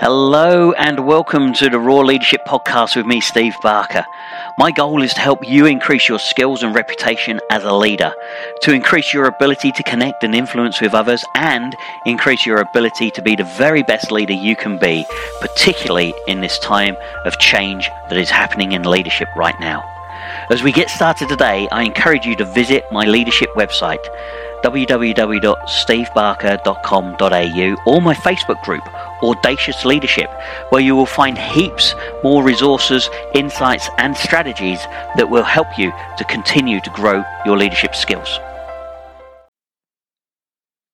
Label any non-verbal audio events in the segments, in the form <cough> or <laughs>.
Hello and welcome to the Raw Leadership Podcast with me, Steve Barker. My goal is to help you increase your skills and reputation as a leader, to increase your ability to connect and influence with others, and increase your ability to be the very best leader you can be, particularly in this time of change that is happening in leadership right now. As we get started today, I encourage you to visit my leadership website www.stevebarker.com.au or my Facebook group, Audacious Leadership, where you will find heaps more resources, insights, and strategies that will help you to continue to grow your leadership skills.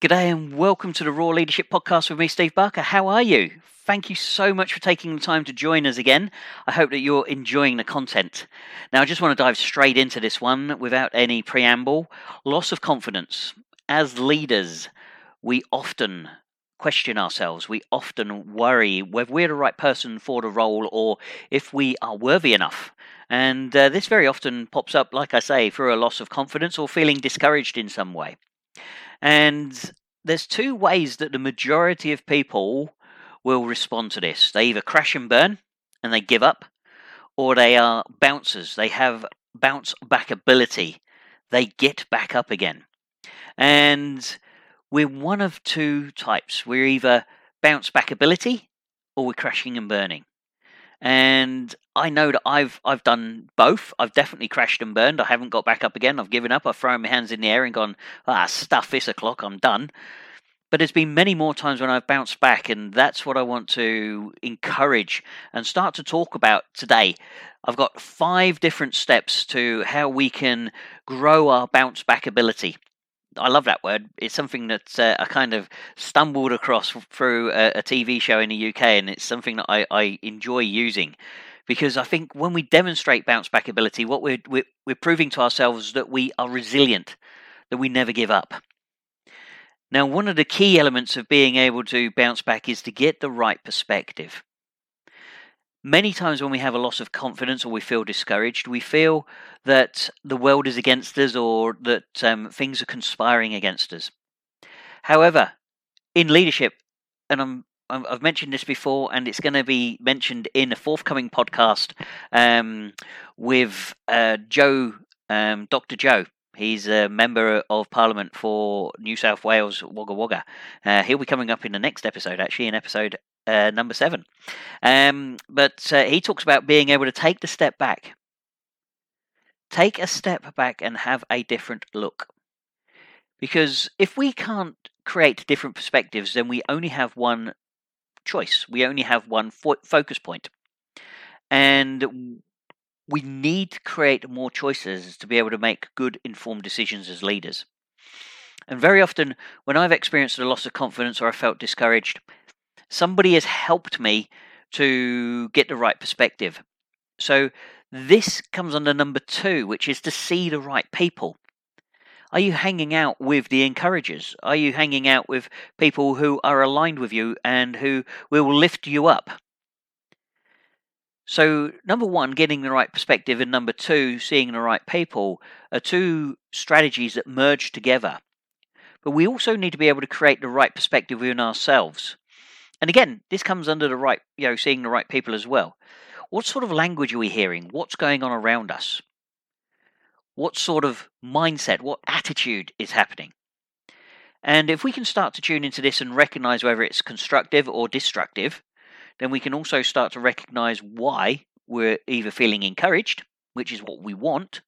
G'day and welcome to the Raw Leadership Podcast with me, Steve Barker. How are you? Thank you so much for taking the time to join us again. I hope that you're enjoying the content. Now, I just want to dive straight into this one without any preamble. Loss of confidence. As leaders, we often question ourselves. We often worry whether we're the right person for the role or if we are worthy enough. And uh, this very often pops up, like I say, through a loss of confidence or feeling discouraged in some way. And there's two ways that the majority of people will respond to this. They either crash and burn and they give up, or they are bouncers. They have bounce back ability. They get back up again. And we're one of two types. We're either bounce back ability or we're crashing and burning. And I know that I've I've done both. I've definitely crashed and burned. I haven't got back up again. I've given up. I've thrown my hands in the air and gone, ah, stuff this o'clock. I'm done. But there's been many more times when I've bounced back, and that's what I want to encourage and start to talk about today. I've got five different steps to how we can grow our bounce back ability. I love that word. It's something that uh, I kind of stumbled across through a, a, TV show in the UK, and it's something that I, I, enjoy using because I think when we demonstrate bounce back ability, what we're, we're, we're proving to ourselves that we are resilient, that we never give up. Now, one of the key elements of being able to bounce back is to get the right perspective. Many times when we have a loss of confidence or we feel discouraged, we feel that the world is against us or that um, things are conspiring against us. However, in leadership, and I'm I've mentioned this before, and it's going to be mentioned in a forthcoming podcast um, with uh, Joe, um, Dr. Joe, He's a member of Parliament for New South Wales, Wagga Wagga. Uh, he'll be coming up in the next episode, actually, in episode uh, number seven. Um, but uh, he talks about being able to take the step back. Take a step back and have a different look. Because if we can't create different perspectives, then we only have one choice. We only have one fo- focus point. And we need to create more choices to be able to make good informed decisions as leaders. And very often, when I've experienced a loss of confidence or I felt discouraged, somebody has helped me to get the right perspective. So, this comes under number two, which is to see the right people. Are you hanging out with the encouragers? Are you hanging out with people who are aligned with you and who will lift you up? So, number one, getting the right perspective, and number two, seeing the right people are two strategies that merge together. But we also need to be able to create the right perspective within ourselves. And again, this comes under the right, you know, seeing the right people as well. What sort of language are we hearing? What's going on around us? What sort of mindset, what attitude is happening? And if we can start to tune into this and recognize whether it's constructive or destructive, then we can also start to recognize why we're either feeling encouraged, which is what we want,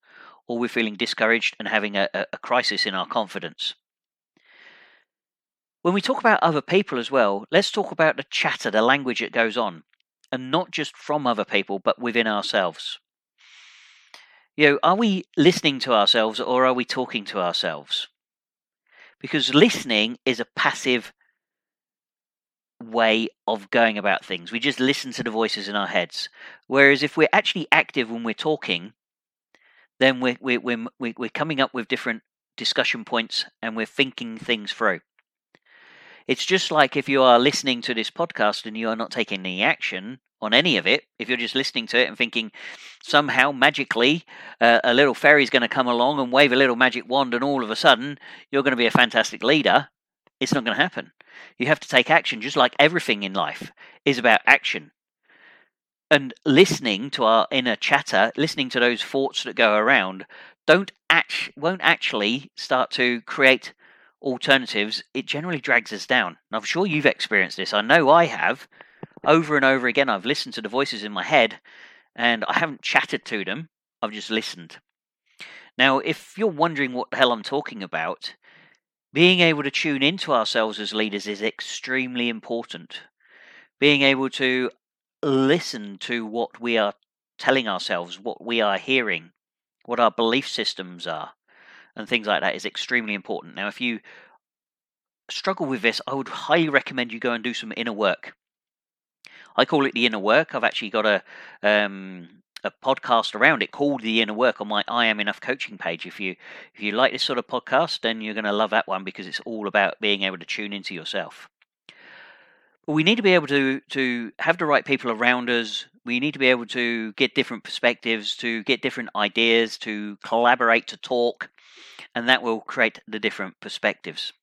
or we're feeling discouraged and having a, a crisis in our confidence. When we talk about other people as well, let's talk about the chatter, the language that goes on, and not just from other people, but within ourselves. You know, are we listening to ourselves or are we talking to ourselves? Because listening is a passive way of going about things. We just listen to the voices in our heads. Whereas if we're actually active when we're talking, then we're, we're, we're, we're coming up with different discussion points and we're thinking things through. It's just like if you are listening to this podcast and you are not taking any action on any of it, if you're just listening to it and thinking somehow magically uh, a little fairy's going to come along and wave a little magic wand and all of a sudden you're going to be a fantastic leader, it's not going to happen. You have to take action, just like everything in life is about action. And listening to our inner chatter, listening to those thoughts that go around, don't act, won't actually start to create alternatives. It generally drags us down. And I'm sure you've experienced this. I know I have. Over and over again, I've listened to the voices in my head, and I haven't chatted to them. I've just listened. Now, if you're wondering what the hell I'm talking about, being able to tune into ourselves as leaders is extremely important. Being able to listen to what we are telling ourselves, what we are hearing, what our belief systems are, and things like that is extremely important. Now, if you struggle with this, I would highly recommend you go and do some inner work. I call it the inner work. I've actually got a um, a podcast around it called The Inner Work on my I Am Enough coaching page. If you if you like this sort of podcast, then you're going to love that one because it's all about being able to tune into yourself. We need to be able to to have the right people around us. We need to be able to get different perspectives, to get different ideas, to collaborate, to talk, and that will create the different perspectives.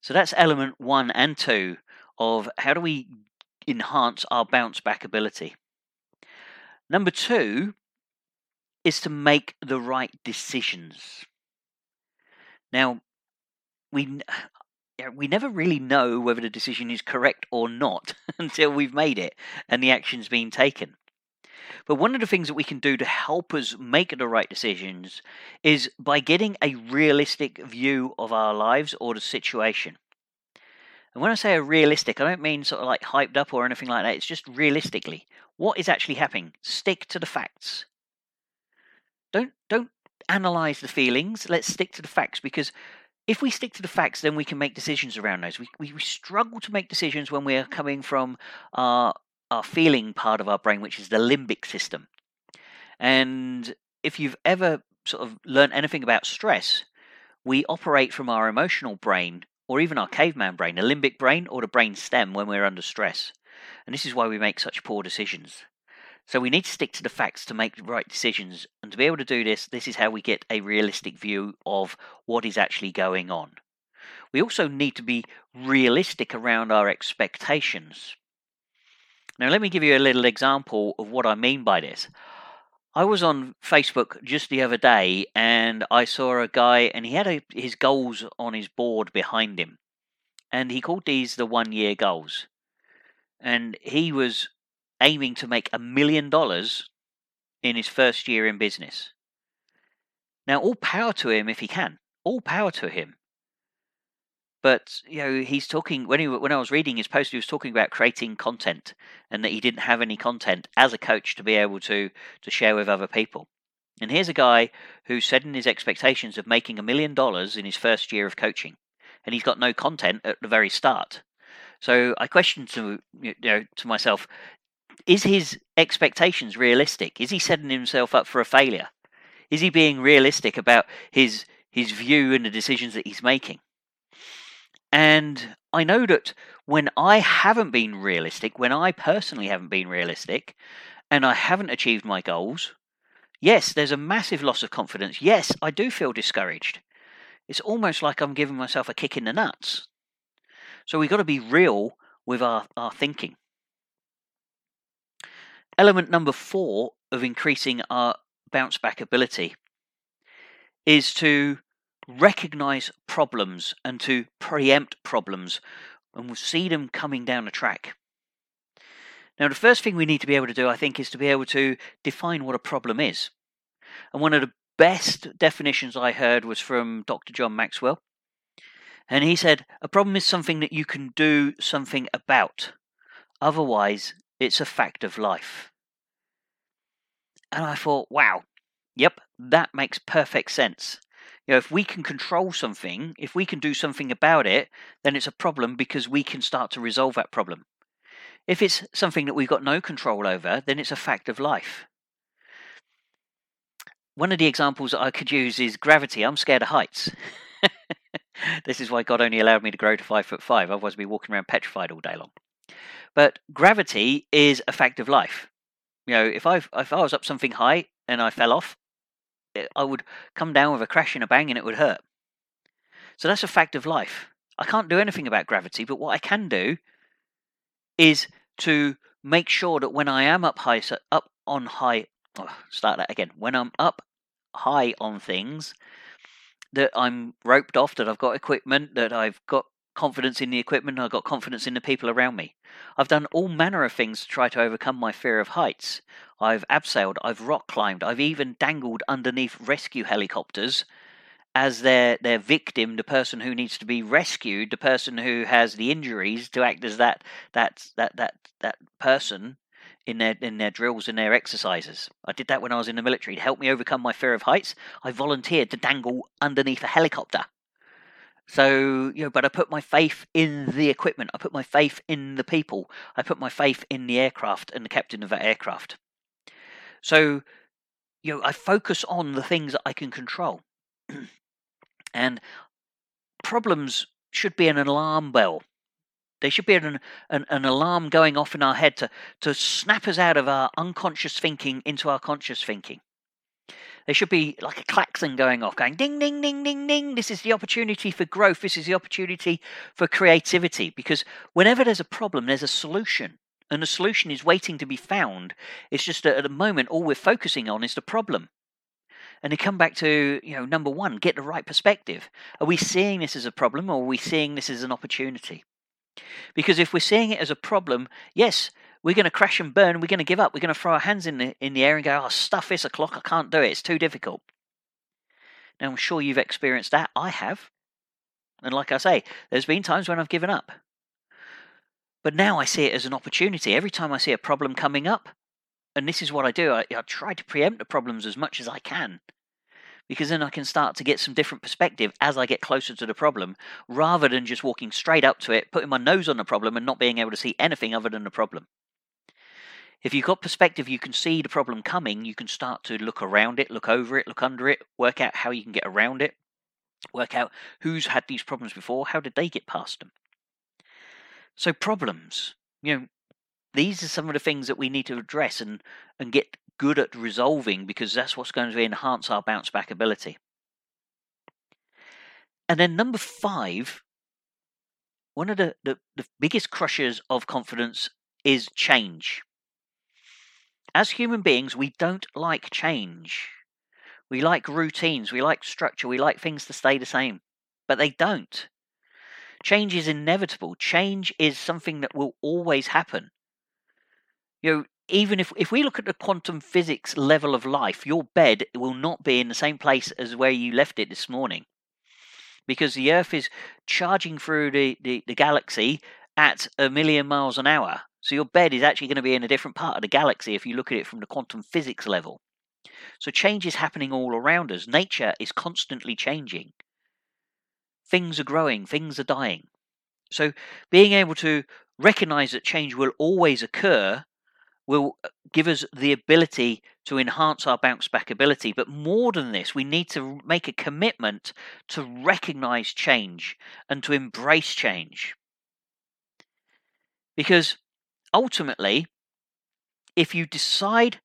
So that's element one and two of how do we enhance our bounce back ability. Number two is to make the right decisions. Now, we we never really know whether the decision is correct or not <laughs> until we've made it and the action's been taken. But one of the things that we can do to help us make the right decisions is by getting a realistic view of our lives or the situation. And when I say a realistic, I don't mean sort of like hyped up or anything like that. It's just realistically what is actually happening. Stick to the facts. Don't don't analyze the feelings. Let's stick to the facts because if we stick to the facts, then we can make decisions around those. We, we, struggle to make decisions when we're coming from our our feeling part of our brain, which is the limbic system. And if you've ever sort of learned anything about stress, we operate from our emotional brain or even our caveman brain, the limbic brain or the brain stem when we're under stress. And this is why we make such poor decisions. So we need to stick to the facts to make the right decisions. And to be able to do this, this is how we get a realistic view of what is actually going on. We also need to be realistic around our expectations. Now, let me give you a little example of what I mean by this. I was on Facebook just the other day and I saw a guy and he had a, his goals on his board behind him. And he called these the one year goals. And he was aiming to make a million dollars in his first year in business. Now, all power to him if he can. All power to him. But you know, he's talking when he when I was reading his post, he was talking about creating content and that he didn't have any content as a coach to be able to to share with other people. And here's a guy who's setting his expectations of making a million dollars in his first year of coaching, and he's got no content at the very start. So I questioned to you know to myself, is his expectations realistic? Is he setting himself up for a failure? Is he being realistic about his his view and the decisions that he's making? And I know that when I haven't been realistic, when I personally haven't been realistic, and I haven't achieved my goals, yes, there's a massive loss of confidence. Yes, I do feel discouraged. It's almost like I'm giving myself a kick in the nuts. So we've got to be real with our, our thinking. Element number four of increasing our bounce back ability is to recognize problems and to preempt problems and we'll see them coming down the track. Now, the first thing we need to be able to do, I think, is to be able to define what a problem is. And one of the best definitions I heard was from Dr. John Maxwell. And he said, A problem is something that you can do something about. Otherwise, it's a fact of life. And I thought, wow, yep, that makes perfect sense. You know, if we can control something, if we can do something about it, then it's a problem because we can start to resolve that problem. If it's something that we've got no control over, then it's a fact of life. One of the examples that I could use is gravity. I'm scared of heights. <laughs> this is why God only allowed me to grow to five foot five. Otherwise, I'd be walking around petrified all day long. But gravity is a fact of life. You know, if I if I was up something high and I fell off, eh, I would come down with a crash and a bang and it would hurt. So that's a fact of life. I can't do anything about gravity, but what I can do is to make sure that when I am up high, so up on high, oh, start that again. When I'm up high on things, that I'm roped off, that I've got equipment, that I've got confidence in the equipment, I've got confidence in the people around me. I've done all manner of things to try to overcome my fear of heights. I've abseiled, I've rock climbed, I've even dangled underneath rescue helicopters as their their victim, the person who needs to be rescued, the person who has the injuries, to act as that that that that that person in their in their drills and their exercises. I did that when I was in the military to help me overcome my fear of heights. I volunteered to dangle underneath a helicopter. So, you know, but I put my faith in the equipment. I put my faith in the people. I put my faith in the aircraft and the captain of that aircraft. So, you know, I focus on the things that I can control. <clears throat> and problems should be an alarm bell. They should be an, an, an, alarm going off in our head to, to snap us out of our unconscious thinking into our conscious thinking. There should be like a klaxon going off, going ding, ding, ding, ding, ding. This is the opportunity for growth. This is the opportunity for creativity. Because whenever there's a problem, there's a solution. And the solution is waiting to be found. It's just that at the moment, all we're focusing on is the problem. And they come back to, you know, number one, get the right perspective. Are we seeing this as a problem or are we seeing this as an opportunity? Because if we're seeing it as a problem, yes, we're going to crash and burn. We're going to give up. We're going to throw our hands in the in the air and go, "Oh, stuff this o'clock. I can't do it. It's too difficult." Now, I'm sure you've experienced that. I have, and like I say, there's been times when I've given up. But now I see it as an opportunity. Every time I see a problem coming up, and this is what I do, I, I try to preempt the problems as much as I can because then I can start to get some different perspective as I get closer to the problem rather than just walking straight up to it, putting my nose on the problem and not being able to see anything other than the problem. If you've got perspective, you can see the problem coming, you can start to look around it, look over it, look under it, work out how you can get around it, work out who's had these problems before, how did they get past them. So, problems, you know, these are some of the things that we need to address and, and get good at resolving because that's what's going to enhance our bounce back ability. And then number five, one of the, the, the biggest crushers of confidence is change. As human beings, we don't like change. We like routines, we like structure, we like things to stay the same, but they don't. Change is inevitable. Change is something that will always happen. You know, even if if we look at the quantum physics level of life, your bed will not be in the same place as where you left it this morning. Because the Earth is charging through the, the, the galaxy at a million miles an hour. So your bed is actually going to be in a different part of the galaxy if you look at it from the quantum physics level. So change is happening all around us. Nature is constantly changing. Things are growing, things are dying. So being able to recognize that change will always occur will uh, give us the ability to enhance our bounce back ability. But more than this, we need to make a commitment to recognize change and to embrace change. Because ultimately, if you decide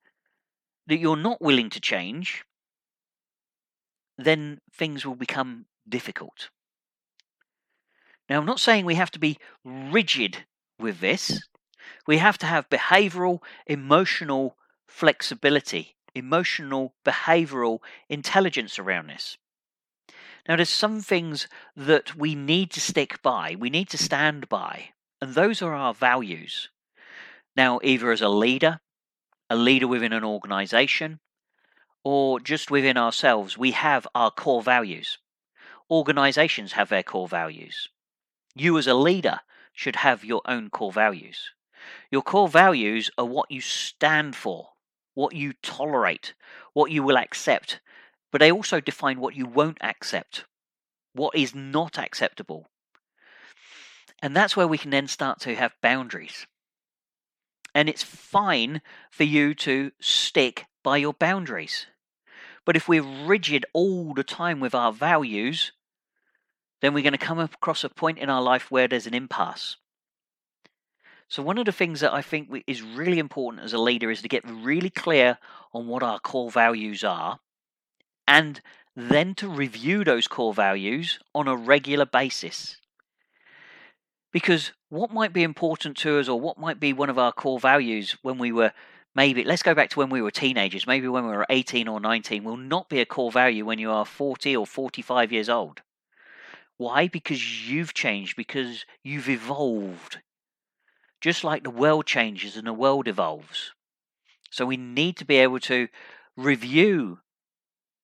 that you're not willing to change, then things will become difficult. Now, I'm not saying we have to be rigid with this. We have to have behavioral, emotional flexibility, emotional, behavioral intelligence around this. Now, there's some things that we need to stick by, we need to stand by, and those are our values. Now, either as a leader, a leader within an organization, or just within ourselves, we have our core values. Organizations have their core values. You, as a leader, should have your own core values. Your core values are what you stand for, what you tolerate, what you will accept, but they also define what you won't accept, what is not acceptable. And that's where we can then start to have boundaries. And it's fine for you to stick by your boundaries. But if we're rigid all the time with our values, then we're going to come across a point in our life where there's an impasse. So, one of the things that I think is really important as a leader is to get really clear on what our core values are and then to review those core values on a regular basis. Because what might be important to us or what might be one of our core values when we were maybe, let's go back to when we were teenagers, maybe when we were 18 or 19, will not be a core value when you are 40 or 45 years old. Why? Because you've changed, because you've evolved. Just like the world changes and the world evolves. So we need to be able to review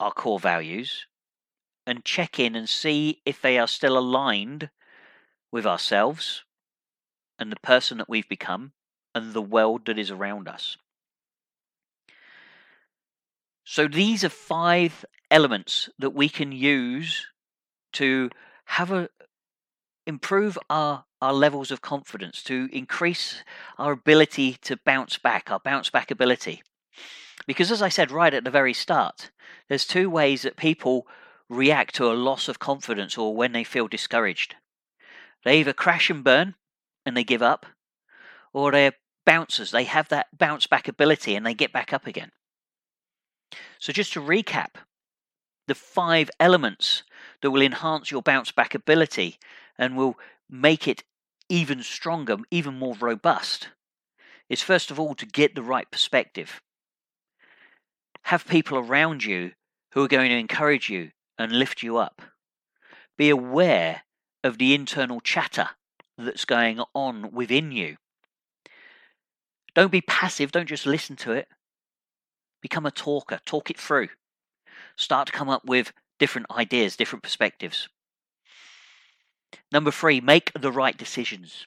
our core values and check in and see if they are still aligned with ourselves and the person that we've become and the world that is around us. So these are five elements that we can use to have a improve our our levels of confidence to increase our ability to bounce back our bounce back ability because as i said right at the very start there's two ways that people react to a loss of confidence or when they feel discouraged they either crash and burn and they give up or they're bouncers they have that bounce back ability and they get back up again so just to recap the five elements that will enhance your bounce back ability and will make it even stronger, even more robust, is first of all to get the right perspective. Have people around you who are going to encourage you and lift you up. Be aware of the internal chatter that's going on within you. Don't be passive, don't just listen to it. Become a talker, talk it through. Start to come up with different ideas, different perspectives. Number three, make the right decisions.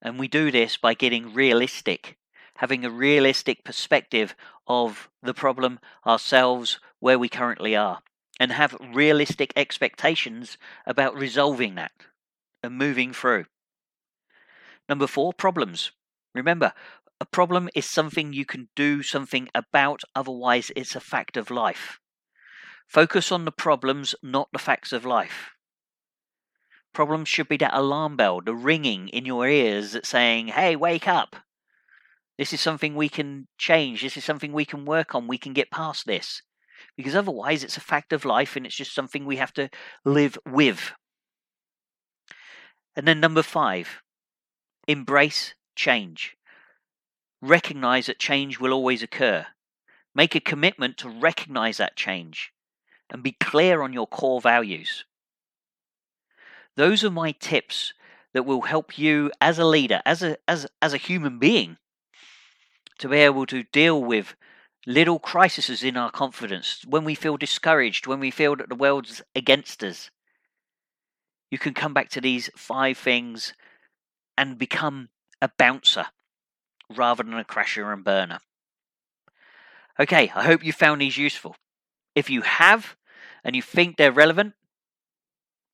And we do this by getting realistic, having a realistic perspective of the problem, ourselves, where we currently are, and have realistic expectations about resolving that and moving through. Number four, problems. Remember, a problem is something you can do something about, otherwise, it's a fact of life. Focus on the problems, not the facts of life. Problems should be that alarm bell, the ringing in your ears that saying, hey, wake up. This is something we can change. This is something we can work on. We can get past this. Because otherwise, it's a fact of life and it's just something we have to live with. And then, number five, embrace change. Recognize that change will always occur. Make a commitment to recognize that change and be clear on your core values. Those are my tips that will help you as a leader, as a as as a human being, to be able to deal with little crises in our confidence when we feel discouraged, when we feel that the world's against us. You can come back to these five things and become a bouncer rather than a crasher and burner. Okay, I hope you found these useful. If you have, and you think they're relevant,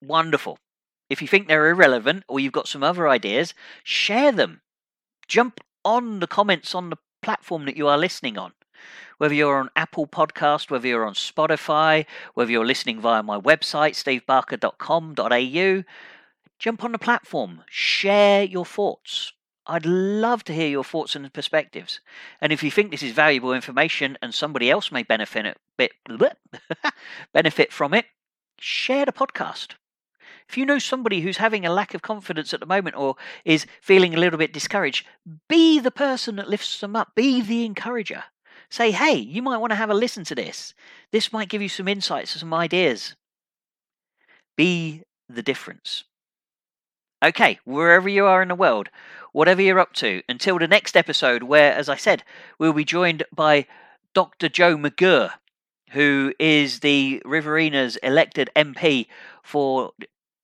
wonderful. If you think they're irrelevant or you've got some other ideas, share them. Jump on the comments on the platform that you are listening on. Whether you're on Apple Podcast, whether you're on Spotify, whether you're listening via my website, stevebarker.com.au, jump on the platform, share your thoughts. I'd love to hear your thoughts and perspectives. And if you think this is valuable information and somebody else may benefit <laughs> benefit from it, share the podcast. If you know somebody who's having a lack of confidence at the moment or is feeling a little bit discouraged, be the person that lifts them up. Be the encourager. Say, hey, you might want to have a listen to this. This might give you some insights, some ideas. Be the difference. Okay, wherever you are in the world, whatever you're up to, until the next episode, where, as I said, we'll be joined by Dr. Joe McGirr, who is the Riverina's elected MP for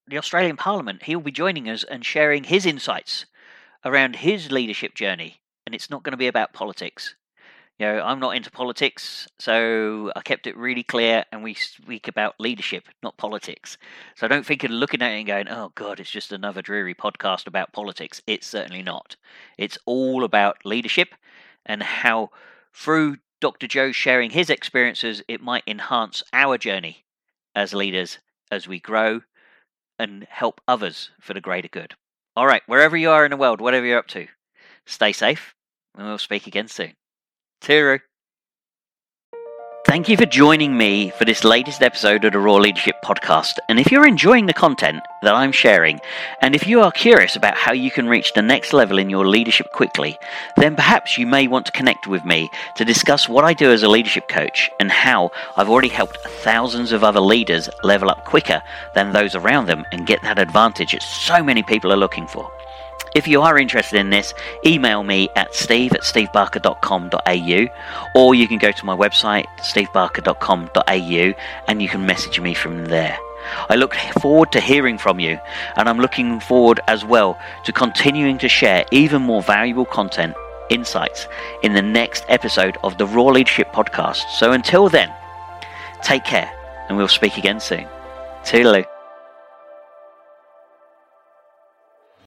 the Australian Parliament. He'll be joining us and sharing his insights around his leadership journey. And it's not going to be about politics. You know, I'm not into politics, so I kept it really clear, and we speak about leadership, not politics. So don't think of looking at it and going, "Oh God, it's just another dreary podcast about politics." It's certainly not. It's all about leadership and how, through Dr. Joe sharing his experiences, it might enhance our journey as leaders as we grow and help others for the greater good. All right, wherever you are in the world, whatever you're up to, stay safe, and we'll speak again soon. Tooroo. Thank you for joining me for this latest episode of the Raw Leadership Podcast. And if you're enjoying the content that I'm sharing, and if you are curious about how you can reach the next level in your leadership quickly, then perhaps you may want to connect with me to discuss what I do as a leadership coach and how I've already helped thousands of other leaders level up quicker than those around them and get that advantage that so many people are looking for. If you are interested in this, email me at steve at stevebarker.com.au or you can go to my website, stevebarker.com.au, and you can message me from there. I look forward to hearing from you, and I'm looking forward as well to continuing to share even more valuable content, insights in the next episode of the Raw Leadership Podcast. So until then, take care, and we'll speak again soon. Toodaloo.